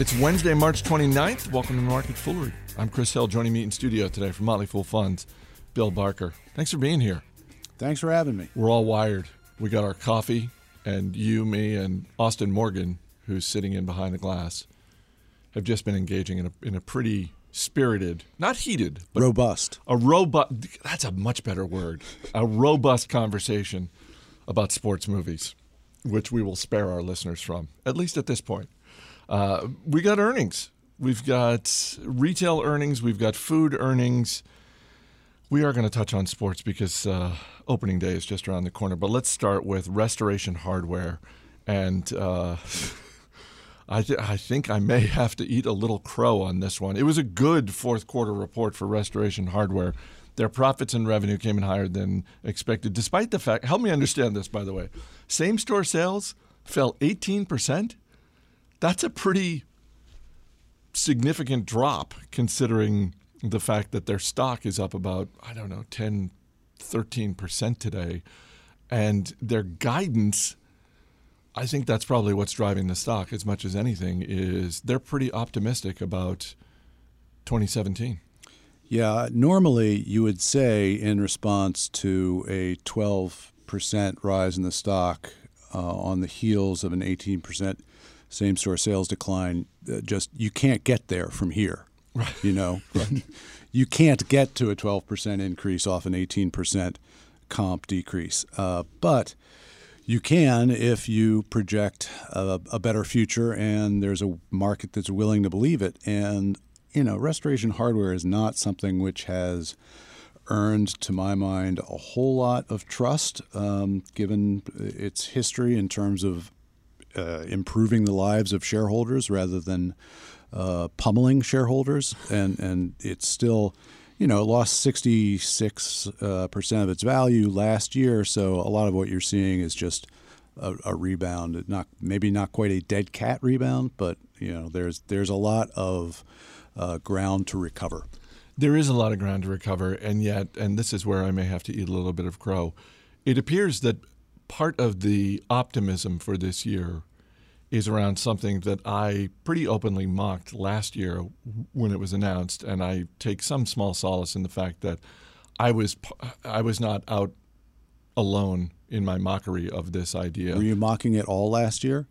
It's Wednesday, March 29th. Welcome to Market Foolery. I'm Chris Hill. Joining me in studio today from Motley Fool Funds, Bill Barker. Thanks for being here. Thanks for having me. We're all wired. We got our coffee, and you, me, and Austin Morgan, who's sitting in behind the glass, have just been engaging in a, in a pretty spirited, not heated, but robust. A robust, that's a much better word. A robust conversation about sports movies, which we will spare our listeners from, at least at this point. Uh, we got earnings. We've got retail earnings. We've got food earnings. We are going to touch on sports because uh, opening day is just around the corner. But let's start with Restoration Hardware. And uh, I, th- I think I may have to eat a little crow on this one. It was a good fourth quarter report for Restoration Hardware. Their profits and revenue came in higher than expected, despite the fact, help me understand this, by the way. Same store sales fell 18%. That's a pretty significant drop considering the fact that their stock is up about, I don't know, 10, 13% today. And their guidance, I think that's probably what's driving the stock as much as anything, is they're pretty optimistic about 2017. Yeah, normally you would say in response to a 12% rise in the stock uh, on the heels of an 18% same store sales decline. Uh, just you can't get there from here. Right. You know, right. you can't get to a 12% increase off an 18% comp decrease. Uh, but you can if you project a, a, better future and there's a market that's willing to believe it. And, you know, restoration hardware is not something which has earned, to my mind, a whole lot of trust um, given its history in terms of uh, improving the lives of shareholders rather than uh, pummeling shareholders, and and it's still, you know, lost 66 uh, percent of its value last year. So a lot of what you're seeing is just a, a, rebound, not maybe not quite a dead cat rebound, but you know, there's there's a lot of uh, ground to recover. There is a lot of ground to recover, and yet, and this is where I may have to eat a little bit of crow. It appears that part of the optimism for this year is around something that I pretty openly mocked last year when it was announced, and I take some small solace in the fact that I was I was not out alone in my mockery of this idea. Were you mocking it all last year?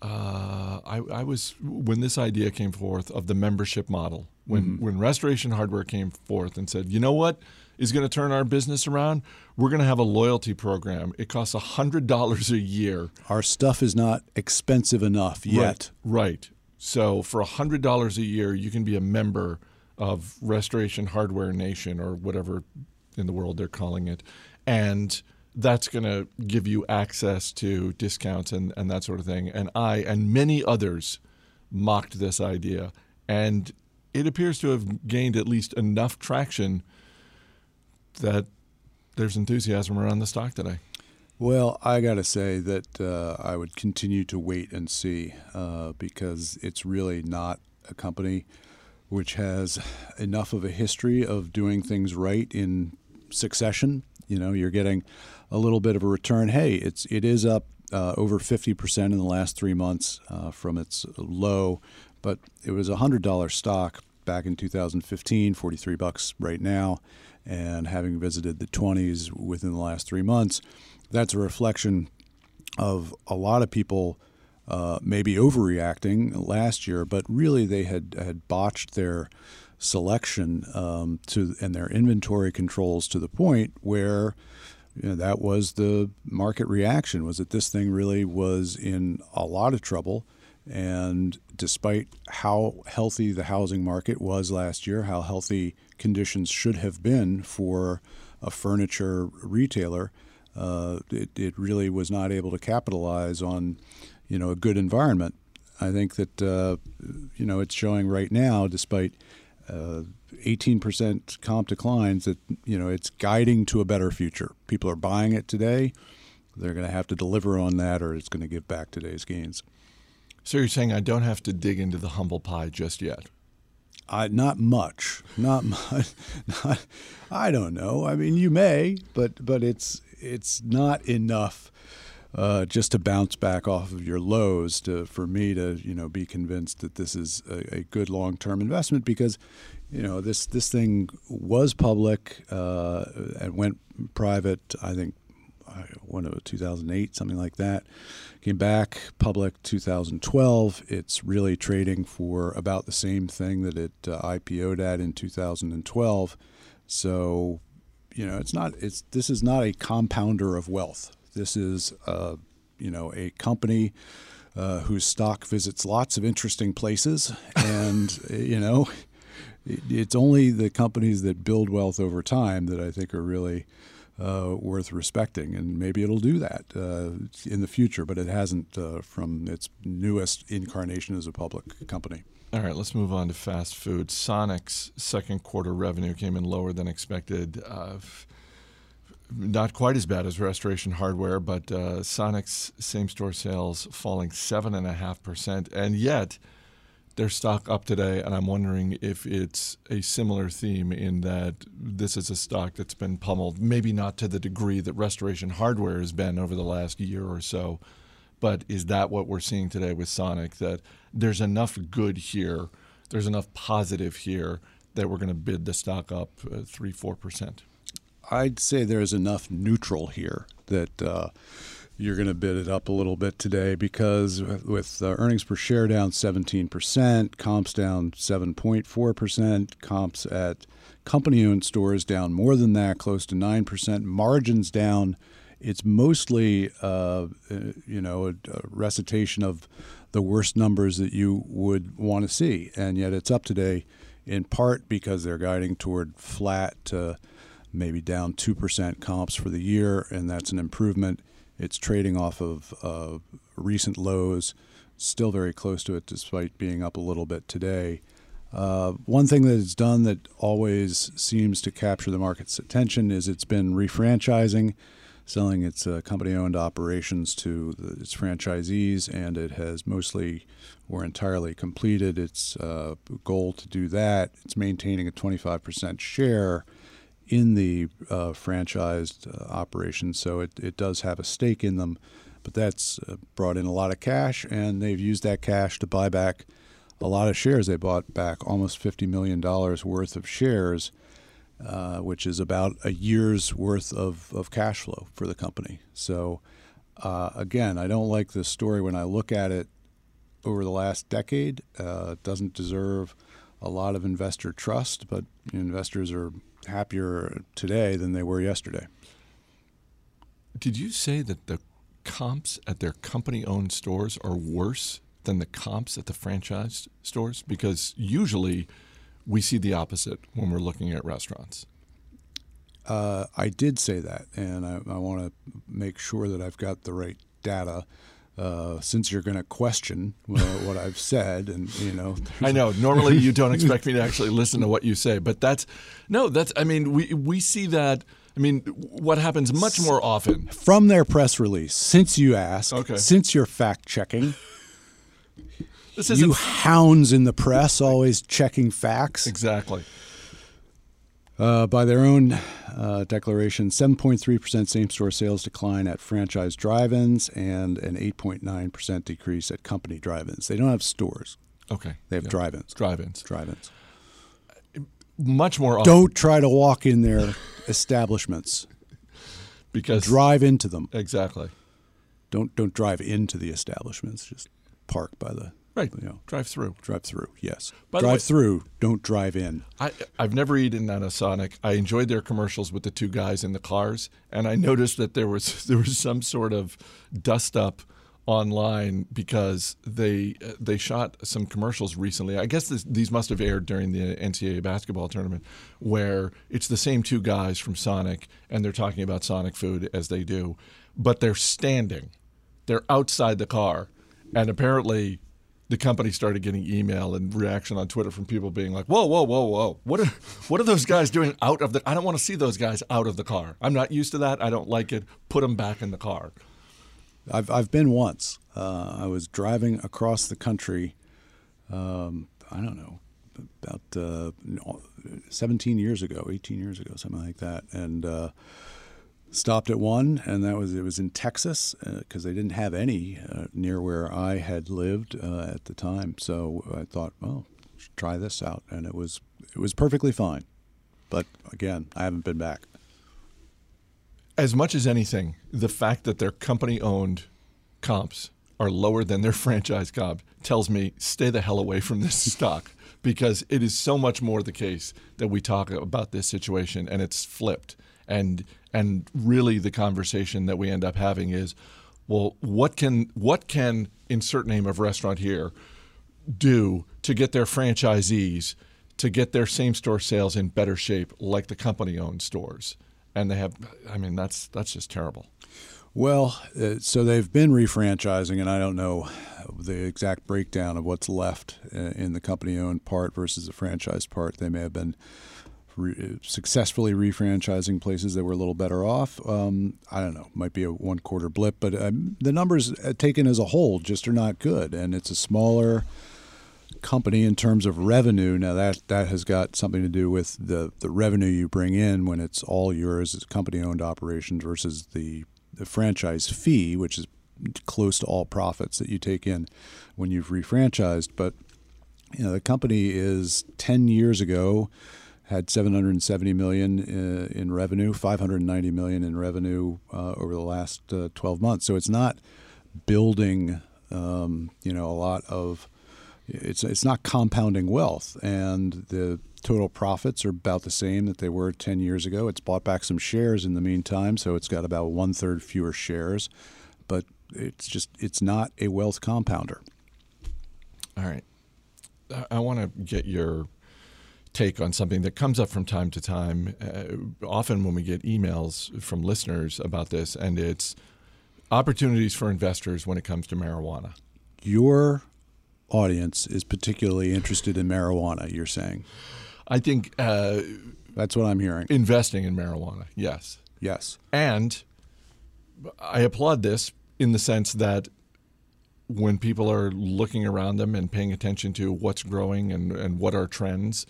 Uh, I, I, was when this idea came forth of the membership model. When mm-hmm. when Restoration Hardware came forth and said, you know what, is going to turn our business around, we're going to have a loyalty program. It costs a $100 a year. Our stuff is not expensive enough yet. Right. right. So for a $100 a year, you can be a member of Restoration Hardware Nation or whatever in the world they're calling it. And that's going to give you access to discounts and, and that sort of thing. And I and many others mocked this idea. And it appears to have gained at least enough traction – that there's enthusiasm around the stock today. Well, I got to say that uh, I would continue to wait and see uh, because it's really not a company which has enough of a history of doing things right in succession. You know, you're getting a little bit of a return. Hey, it's it is up uh, over 50% in the last three months uh, from its low, but it was a hundred dollar stock back in 2015, 43 bucks right now and having visited the 20s within the last three months, that's a reflection of a lot of people uh, maybe overreacting last year, but really they had, had botched their selection um, to and their inventory controls to the point where you know, that was the market reaction was that this thing really was in a lot of trouble and despite how healthy the housing market was last year, how healthy conditions should have been for a furniture retailer, uh, it, it really was not able to capitalize on, you know, a good environment. I think that uh, you know it's showing right now, despite uh, 18% comp declines, that you know it's guiding to a better future. People are buying it today; they're going to have to deliver on that, or it's going to give back today's gains. So you're saying I don't have to dig into the humble pie just yet? Uh, not much. Not much. Not, I don't know. I mean, you may, but but it's it's not enough uh, just to bounce back off of your lows to for me to you know be convinced that this is a, a good long term investment because you know this this thing was public uh, and went private. I think when it was 2008, something like that. Came back public 2012. It's really trading for about the same thing that it uh, IPO'd at in 2012. So, you know, it's not. It's this is not a compounder of wealth. This is, uh, you know, a company. Uh, whose stock visits lots of interesting places, and you know, it's only the companies that build wealth over time that I think are really uh, worth respecting, and maybe it'll do that uh, in the future, but it hasn't uh, from its newest incarnation as a public company. All right, let's move on to fast food. Sonic's second quarter revenue came in lower than expected. Uh, not quite as bad as Restoration Hardware, but uh, Sonic's same store sales falling 7.5%. And yet, their stock up today, and I'm wondering if it's a similar theme in that this is a stock that's been pummeled, maybe not to the degree that Restoration Hardware has been over the last year or so, but is that what we're seeing today with Sonic? That there's enough good here, there's enough positive here that we're going to bid the stock up uh, three, four percent. I'd say there's enough neutral here that. Uh, you're going to bid it up a little bit today because with uh, earnings per share down 17%, comps down 7.4%, comps at company owned stores down more than that, close to 9%, margins down. It's mostly, uh, you know, a, a, recitation of the worst numbers that you would want to see. And yet it's up today in part because they're guiding toward flat to maybe down 2% comps for the year, and that's an improvement it's trading off of uh, recent lows, still very close to it despite being up a little bit today. Uh, one thing that it's done that always seems to capture the market's attention is it's been refranchising, selling its uh, company owned operations to the, its franchisees, and it has mostly or entirely completed its uh, goal to do that. It's maintaining a 25% share in the uh, franchised uh, operation, so it, it does have a stake in them. But that's uh, brought in a lot of cash, and they've used that cash to buy back a lot of shares. They bought back almost $50 million worth of shares, uh, which is about a year's worth of, of cash flow for the company. So, uh, again, I don't like this story when I look at it over the last decade. Uh, it doesn't deserve a lot of investor trust, but investors are happier today than they were yesterday. Did you say that the comps at their company owned stores are worse than the comps at the franchise stores? Because usually we see the opposite when we're looking at restaurants. Uh, I did say that, and I, I want to make sure that I've got the right data. Uh, since you're going to question what I've said, and you know, I know normally you don't expect me to actually listen to what you say, but that's no, that's I mean we we see that. I mean, what happens much more often from their press release. Since you ask, okay. since you're fact checking, this is you hounds in the press always checking facts. Exactly. Uh, by their own uh, declaration, 7.3% same store sales decline at franchise drive ins and an 8.9% decrease at company drive ins. They don't have stores. Okay. They have yeah. drive ins. Drive ins. Drive ins. Much more often. Don't try to walk in their establishments. Because drive into them. Exactly. Don't don't drive into the establishments. Just park by the Right. You know, drive through. Drive through. Yes. By drive way, through. Don't drive in. I I've never eaten at a Sonic. I enjoyed their commercials with the two guys in the cars, and I noticed that there was there was some sort of dust up online because they they shot some commercials recently. I guess this, these must have aired during the NCAA basketball tournament, where it's the same two guys from Sonic, and they're talking about Sonic food as they do, but they're standing, they're outside the car, and apparently the company started getting email and reaction on Twitter from people being like, "Whoa, whoa, whoa, whoa! What are what are those guys doing out of the? I don't want to see those guys out of the car. I'm not used to that. I don't like it. Put them back in the car." I've I've been once. Uh, I was driving across the country. Um, I don't know, about uh, 17 years ago, 18 years ago, something like that, and. Uh, stopped at one, and that was it was in Texas because uh, they didn't have any uh, near where I had lived uh, at the time. So I thought, well, try this out, and it was it was perfectly fine. But again, I haven't been back. As much as anything, the fact that they're company-owned comps are lower than their franchise comp tells me stay the hell away from this stock because it is so much more the case that we talk about this situation and it's flipped and and really the conversation that we end up having is well what can what can insert name of restaurant here do to get their franchisees to get their same store sales in better shape like the company owned stores and they have i mean that's that's just terrible well, uh, so they've been refranchising, and I don't know the exact breakdown of what's left uh, in the company owned part versus the franchise part. They may have been re- successfully refranchising places that were a little better off. Um, I don't know, might be a one quarter blip, but um, the numbers uh, taken as a whole just are not good, and it's a smaller company in terms of revenue. Now that that has got something to do with the the revenue you bring in when it's all yours as company owned operations versus the the franchise fee, which is close to all profits that you take in when you've refranchised. But you know, the company is 10 years ago had 770 million uh, in revenue, 590 million in revenue uh, over the last uh, 12 months. So it's not building, um, you know, a lot of. It's it's not compounding wealth, and the total profits are about the same that they were 10 years ago. It's bought back some shares in the meantime, so it's got about one third fewer shares, but it's just it's not a wealth compounder. All right, I want to get your take on something that comes up from time to time. Uh, often when we get emails from listeners about this, and it's opportunities for investors when it comes to marijuana. Your audience is particularly interested in marijuana. You're saying. I think uh, that's what I'm hearing. Investing in marijuana, yes, yes, and I applaud this in the sense that when people are looking around them and paying attention to what's growing and, and what are trends,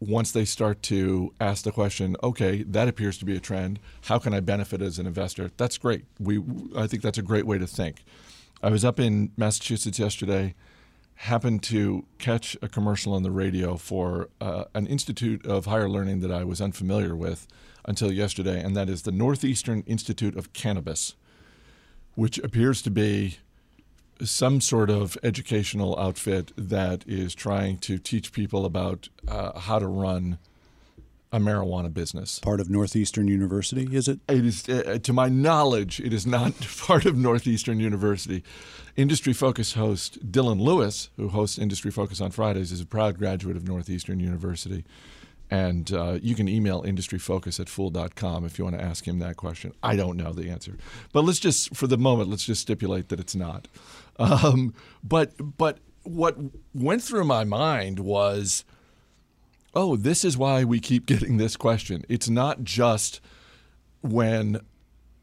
once they start to ask the question, okay, that appears to be a trend. How can I benefit as an investor? That's great. We, I think that's a great way to think. I was up in Massachusetts yesterday happened to catch a commercial on the radio for uh, an institute of higher learning that I was unfamiliar with until yesterday, and that is the Northeastern Institute of Cannabis, which appears to be some sort of educational outfit that is trying to teach people about uh, how to run a marijuana business. Part of Northeastern University, is it? It is, uh, to my knowledge, it is not part of Northeastern University. Industry Focus host Dylan Lewis, who hosts Industry Focus on Fridays, is a proud graduate of Northeastern University. And uh, you can email industryfocus at fool.com if you want to ask him that question. I don't know the answer. But let's just, for the moment, let's just stipulate that it's not. Um, but, but what went through my mind was – oh, this is why we keep getting this question. It's not just when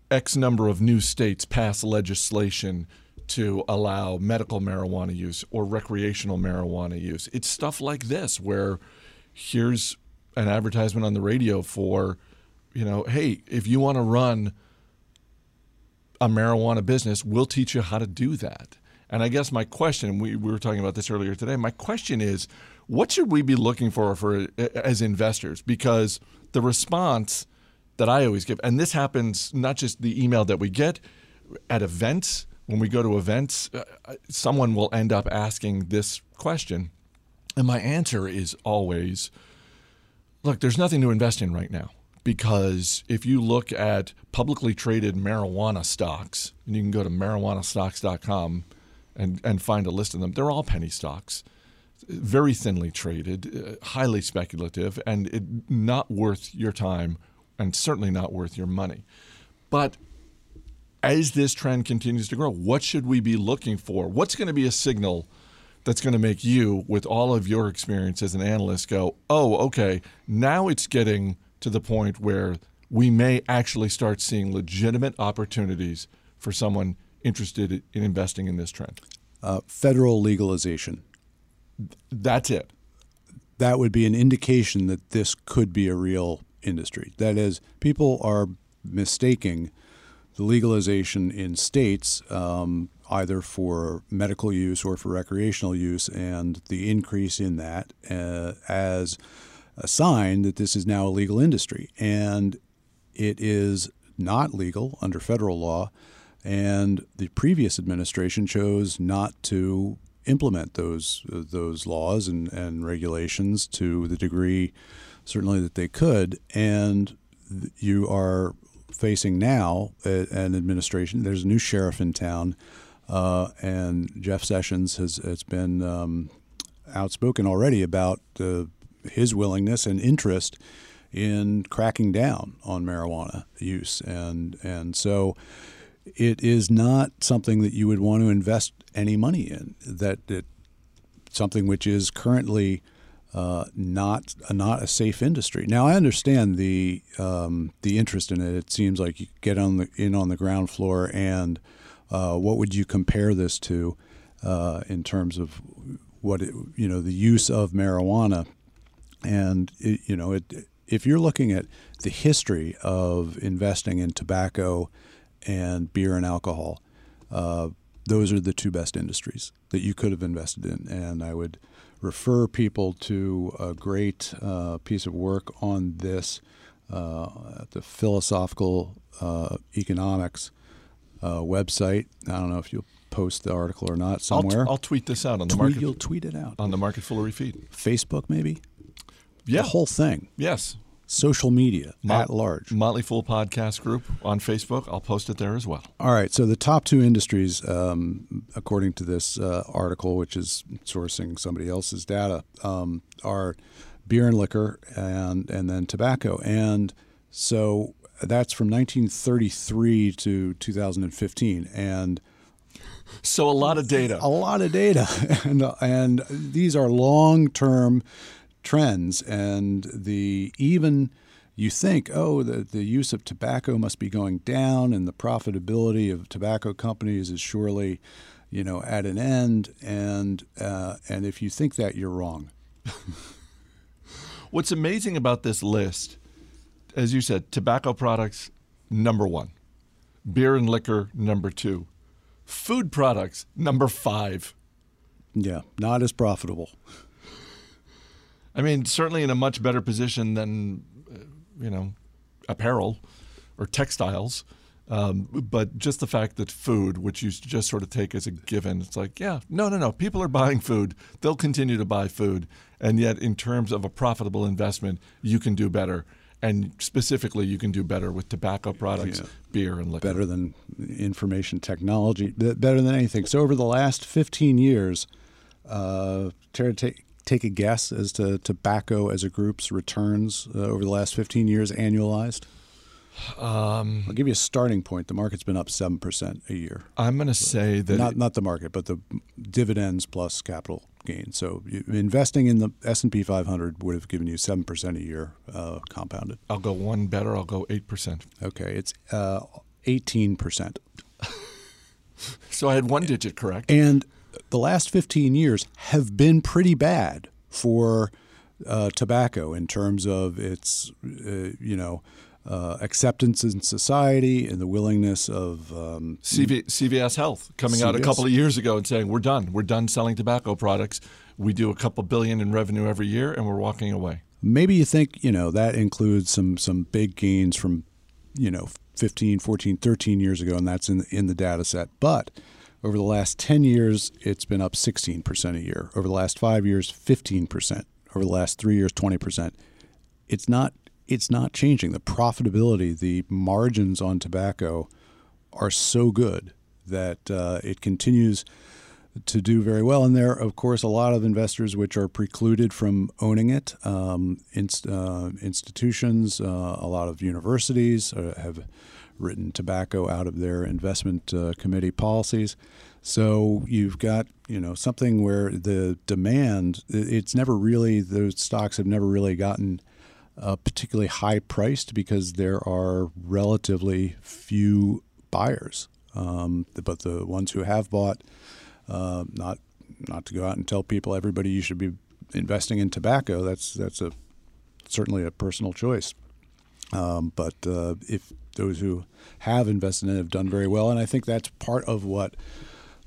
X number of new states pass legislation to allow medical marijuana use or recreational marijuana use. It's stuff like this where here's an advertisement on the radio for, you know, hey, if you want to run a marijuana business, we'll teach you how to do that. And I guess my question, we, we were talking about this earlier today, my question is what should we be looking for for as investors? Because the response that I always give, and this happens not just the email that we get at events. When we go to events, uh, uh, someone will end up asking this question, and my answer is always, "Look, there's nothing to invest in right now." because if you look at publicly traded marijuana stocks, and you can go to marijuanastocks.com and, and find a list of them, they're all penny stocks very thinly traded, uh, highly speculative, and it, not worth your time and certainly not worth your money. But as this trend continues to grow, what should we be looking for? What's going to be a signal that's going to make you, with all of your experience as an analyst, go, oh, okay, now it's getting to the point where we may actually start seeing legitimate opportunities for someone interested in investing in this trend? Uh, federal legalization. That's it. That would be an indication that this could be a real industry. That is, people are mistaking the legalization in states um, either for medical use or for recreational use, and the increase in that uh, as a sign that this is now a legal industry. And it is not legal under federal law, and the previous administration chose not to implement those uh, those laws and, and regulations to the degree certainly that they could. And you are facing now an administration there's a new sheriff in town uh, and Jeff Sessions has, has been um, outspoken already about uh, his willingness and interest in cracking down on marijuana use, and and so it is not something that you would want to invest any money in. That it something which is currently uh, not uh, not a safe industry. Now I understand the um, the interest in it. It seems like you get on the in on the ground floor, and uh, what would you compare this to uh, in terms of what it, you know the use of marijuana? And it, you know it if you're looking at the history of investing in tobacco and beer and alcohol, uh, those are the two best industries that you could have invested in. And I would refer people to a great uh, piece of work on this uh, at the Philosophical uh, Economics uh, website. I don't know if you'll post the article or not somewhere. I'll, t- I'll tweet this out on the tweet, market. You'll tweet it out on the Market Foolery feed. Facebook, maybe. Yeah. The whole thing. Yes. Social media Mot- at large. Motley Fool Podcast Group on Facebook. I'll post it there as well. All right. So the top two industries, um, according to this uh, article, which is sourcing somebody else's data, um, are beer and liquor and and then tobacco. And so that's from 1933 to 2015. And so a lot of data. A lot of data, and and these are long term trends, and the even you think, oh, the, the use of tobacco must be going down, and the profitability of tobacco companies is surely, you know, at an end. And uh, and if you think that, you're wrong. What's amazing about this list, as you said, tobacco products number one, beer and liquor number two, food products number five. Yeah, not as profitable. I mean, certainly in a much better position than, uh, you know, apparel or textiles. Um, but just the fact that food, which you just sort of take as a given, it's like, yeah, no, no, no. People are buying food. They'll continue to buy food. And yet, in terms of a profitable investment, you can do better. And specifically, you can do better with tobacco products, yeah. beer, and liquor. Better than information technology, better than anything. So, over the last 15 years, uh, take a guess as to tobacco as a group's returns uh, over the last 15 years annualized? Um, I'll give you a starting point. The market's been up seven percent a year. I'm going to say that not not the market, but the dividends plus capital gain. So investing in the S and P 500 would have given you seven percent a year uh, compounded. I'll go one better. I'll go eight percent. Okay, it's uh, eighteen percent. so I had one digit correct. And the last 15 years have been pretty bad for uh, tobacco in terms of its, uh, you know, uh, acceptance in society and the willingness of um, CV, CVS Health coming CVS. out a couple of years ago and saying we're done, we're done selling tobacco products. We do a couple billion in revenue every year, and we're walking away. Maybe you think you know that includes some some big gains from, you know, 15, 14, 13 years ago, and that's in in the data set, but over the last 10 years, it's been up 16% a year. Over the last five years, 15%. Over the last three years, 20%. It's not, it's not changing. The profitability, the margins on tobacco are so good that uh, it continues to do very well. And there are, of course, a lot of investors which are precluded from owning it. Um, inst- uh, institutions, uh, a lot of universities uh, have written tobacco out of their investment uh, committee policies. So you've got you know something where the demand it's never really those stocks have never really gotten uh, particularly high priced because there are relatively few buyers. Um, but the ones who have bought, uh, not not to go out and tell people everybody you should be investing in tobacco. That's that's a certainly a personal choice. Um, but uh, if those who have invested in it have done very well, and I think that's part of what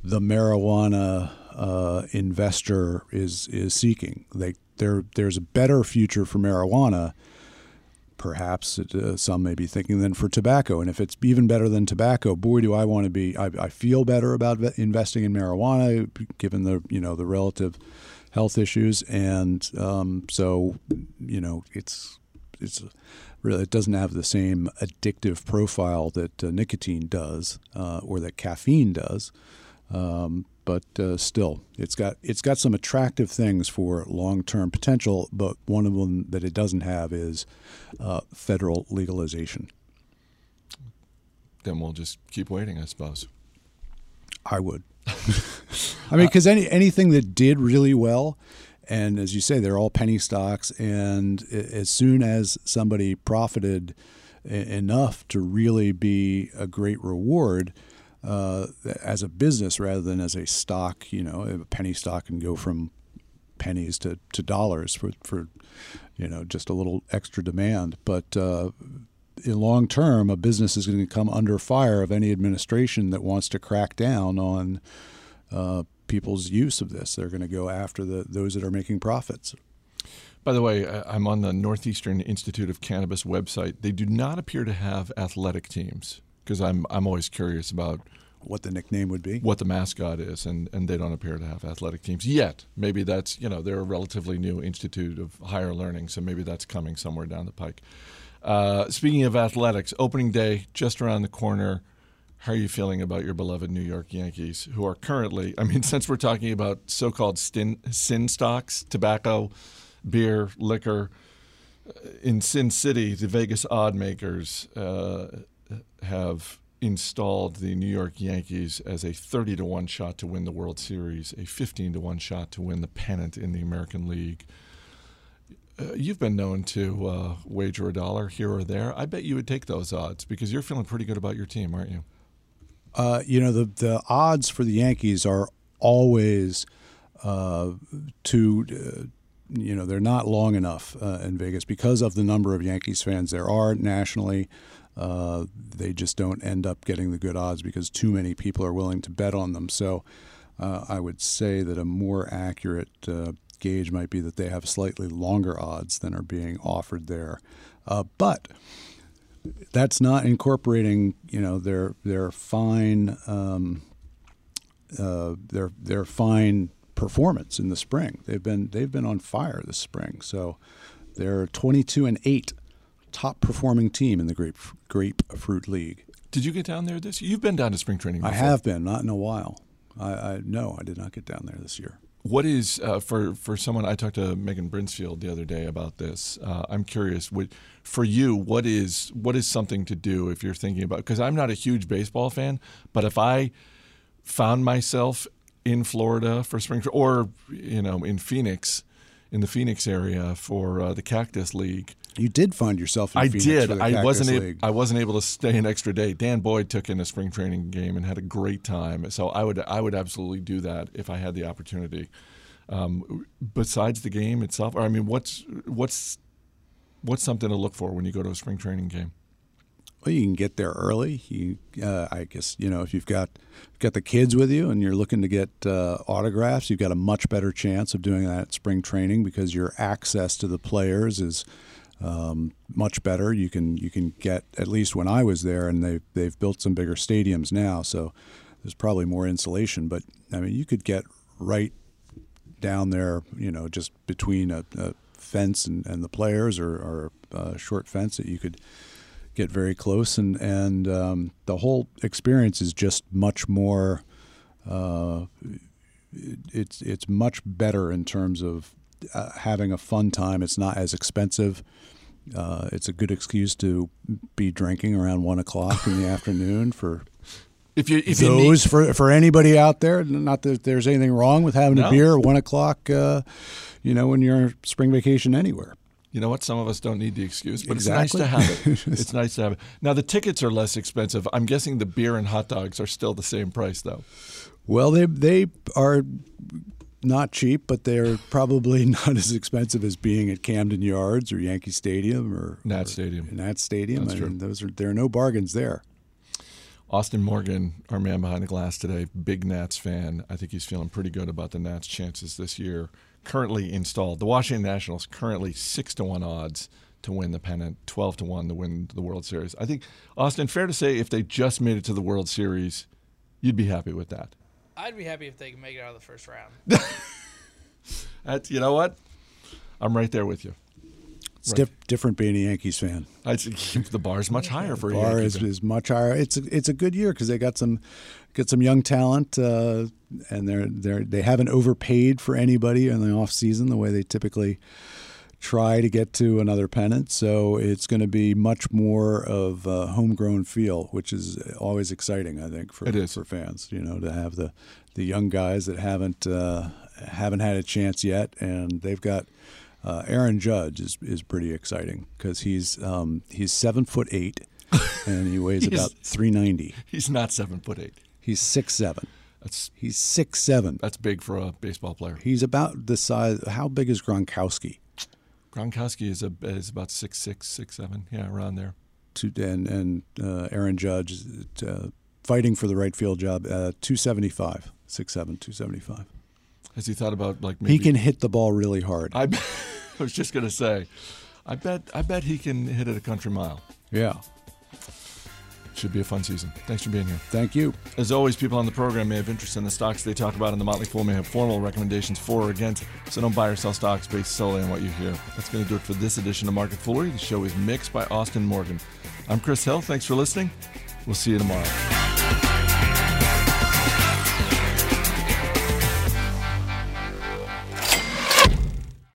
the marijuana uh, investor is is seeking. They there there's a better future for marijuana. Perhaps uh, some may be thinking than for tobacco, and if it's even better than tobacco, boy, do I want to be. I, I feel better about investing in marijuana, given the you know the relative health issues, and um, so you know it's it's really it doesn't have the same addictive profile that uh, nicotine does uh, or that caffeine does. Um, but uh, still, it's got it's got some attractive things for long-term potential. But one of them that it doesn't have is uh, federal legalization. Then we'll just keep waiting, I suppose. I would. I mean, because any anything that did really well, and as you say, they're all penny stocks, and as soon as somebody profited enough to really be a great reward uh, as a business rather than as a stock. You know, a penny stock can go from pennies to, to dollars for, for you know just a little extra demand. But uh, in long term, a business is going to come under fire of any administration that wants to crack down on uh, people's use of this. They're going to go after the those that are making profits. By the way, I'm on the Northeastern Institute of Cannabis website. They do not appear to have athletic teams because I'm I'm always curious about what the nickname would be, what the mascot is, and and they don't appear to have athletic teams yet. Maybe that's you know they're a relatively new institute of higher learning, so maybe that's coming somewhere down the pike. Uh, speaking of athletics, opening day just around the corner. How are you feeling about your beloved New York Yankees, who are currently, I mean, since we're talking about so called sin stocks, tobacco, beer, liquor, uh, in Sin City, the Vegas odd makers uh, have installed the New York Yankees as a 30 to 1 shot to win the World Series, a 15 to 1 shot to win the pennant in the American League. Uh, you've been known to uh, wager a dollar here or there. I bet you would take those odds because you're feeling pretty good about your team, aren't you? Uh, you know, the, the odds for the Yankees are always uh, to uh, you know they're not long enough uh, in Vegas because of the number of Yankees fans there are nationally. Uh, they just don't end up getting the good odds because too many people are willing to bet on them. So I would say that a more accurate gauge might be that they have slightly longer odds than are being offered there. But that's not incorporating, you know, their their fine um, uh, their their fine performance in the spring. They've been they've been on fire this spring. So they're 22 and eight top performing team in the grape grapefruit league. Did you get down there this year? You've been down to spring training. Before. I have been, not in a while. I, I no, I did not get down there this year. What is uh, for for someone? I talked to Megan Brinsfield the other day about this. Uh, I'm curious. What, for you, what is what is something to do if you're thinking about? Because I'm not a huge baseball fan, but if I found myself in Florida for spring, or you know, in Phoenix, in the Phoenix area for uh, the Cactus League, you did find yourself. in I Phoenix did. I wasn't. League. I wasn't able to stay an extra day. Dan Boyd took in a spring training game and had a great time. So I would. I would absolutely do that if I had the opportunity. Um, besides the game itself, or I mean, what's what's what's something to look for when you go to a spring training game? Well, you can get there early. You, uh, I guess, you know, if you've got got the kids with you and you're looking to get uh, autographs, you've got a much better chance of doing that at spring training because your access to the players is um, much better. You can you can get at least when I was there, and they they've built some bigger stadiums now, so there's probably more insulation. But I mean, you could get right down there, you know, just between a, a fence and, and the players, or, or a short fence that you could get very close, and and um, the whole experience is just much more. Uh, it's it's much better in terms of uh, having a fun time. It's not as expensive. Uh, it's a good excuse to be drinking around one o'clock in the afternoon for if you if those you need, for for anybody out there. Not that there's anything wrong with having No. a beer at one o'clock. Uh, you know, when you're on spring vacation anywhere. you know what? Some of us don't need the excuse, but Exactly. it's nice to have it. it's nice to have it. Now the tickets are less expensive. I'm guessing the beer and hot dogs are still the same price, though. Well, they they are not cheap, but they're probably not as expensive as being at Camden Yards or Yankee Stadium or Nat or Stadium. Nat Stadium. That's I mean, true. those are there are no bargains there. Austin Morgan, our man behind the glass today, big Nats fan. I think he's feeling pretty good about the Nats' chances this year. Currently installed, the Washington Nationals currently six to one odds to win the pennant, twelve to one to win the World Series. I think Austin, fair to say, if they just made it to the World Series, you'd be happy with that. I'd be happy if they can make it out of the first round. That's you know what, I'm right there with you. It's Right. diff- different being a Yankees fan. I'd say the bar's much higher for a bar Yankee is, fan. is much higher. It's a, it's a good year because they got some get some young talent, uh, and they're they they haven't overpaid for anybody in the off season the way they typically try to get to another pennant. So it's going to be much more of a homegrown feel, which is always exciting. I think for It is. for fans, you know, to have the the young guys that haven't uh, haven't had a chance yet, and they've got. Uh, Aaron Judge is, is pretty exciting because he's um, he's seven foot eight and he weighs about three ninety. He's not seven foot eight. He's six seven. That's He's six seven. that's big for a baseball player. He's about the size. How big is Gronkowski? Gronkowski is a is about six six six seven. Yeah, around there. To and and uh, Aaron Judge is, uh, fighting for the right field job. Uh, two seventy five. Six seven. Two seventy five. Has he thought about like maybe He can hit the ball really hard. I, I was just gonna say, I bet I bet he can hit it a country mile. yeah. Should be a fun season. Thanks for being here. Thank you. As always, people on the program may have interest in the stocks they talk about, and the Motley Fool may have formal recommendations for or against. So don't buy or sell stocks based solely on what you hear. That's going to do it for this edition of Market Foolery. The show is mixed by Austin Morgan. I'm Chris Hill. Thanks for listening. We'll see you tomorrow.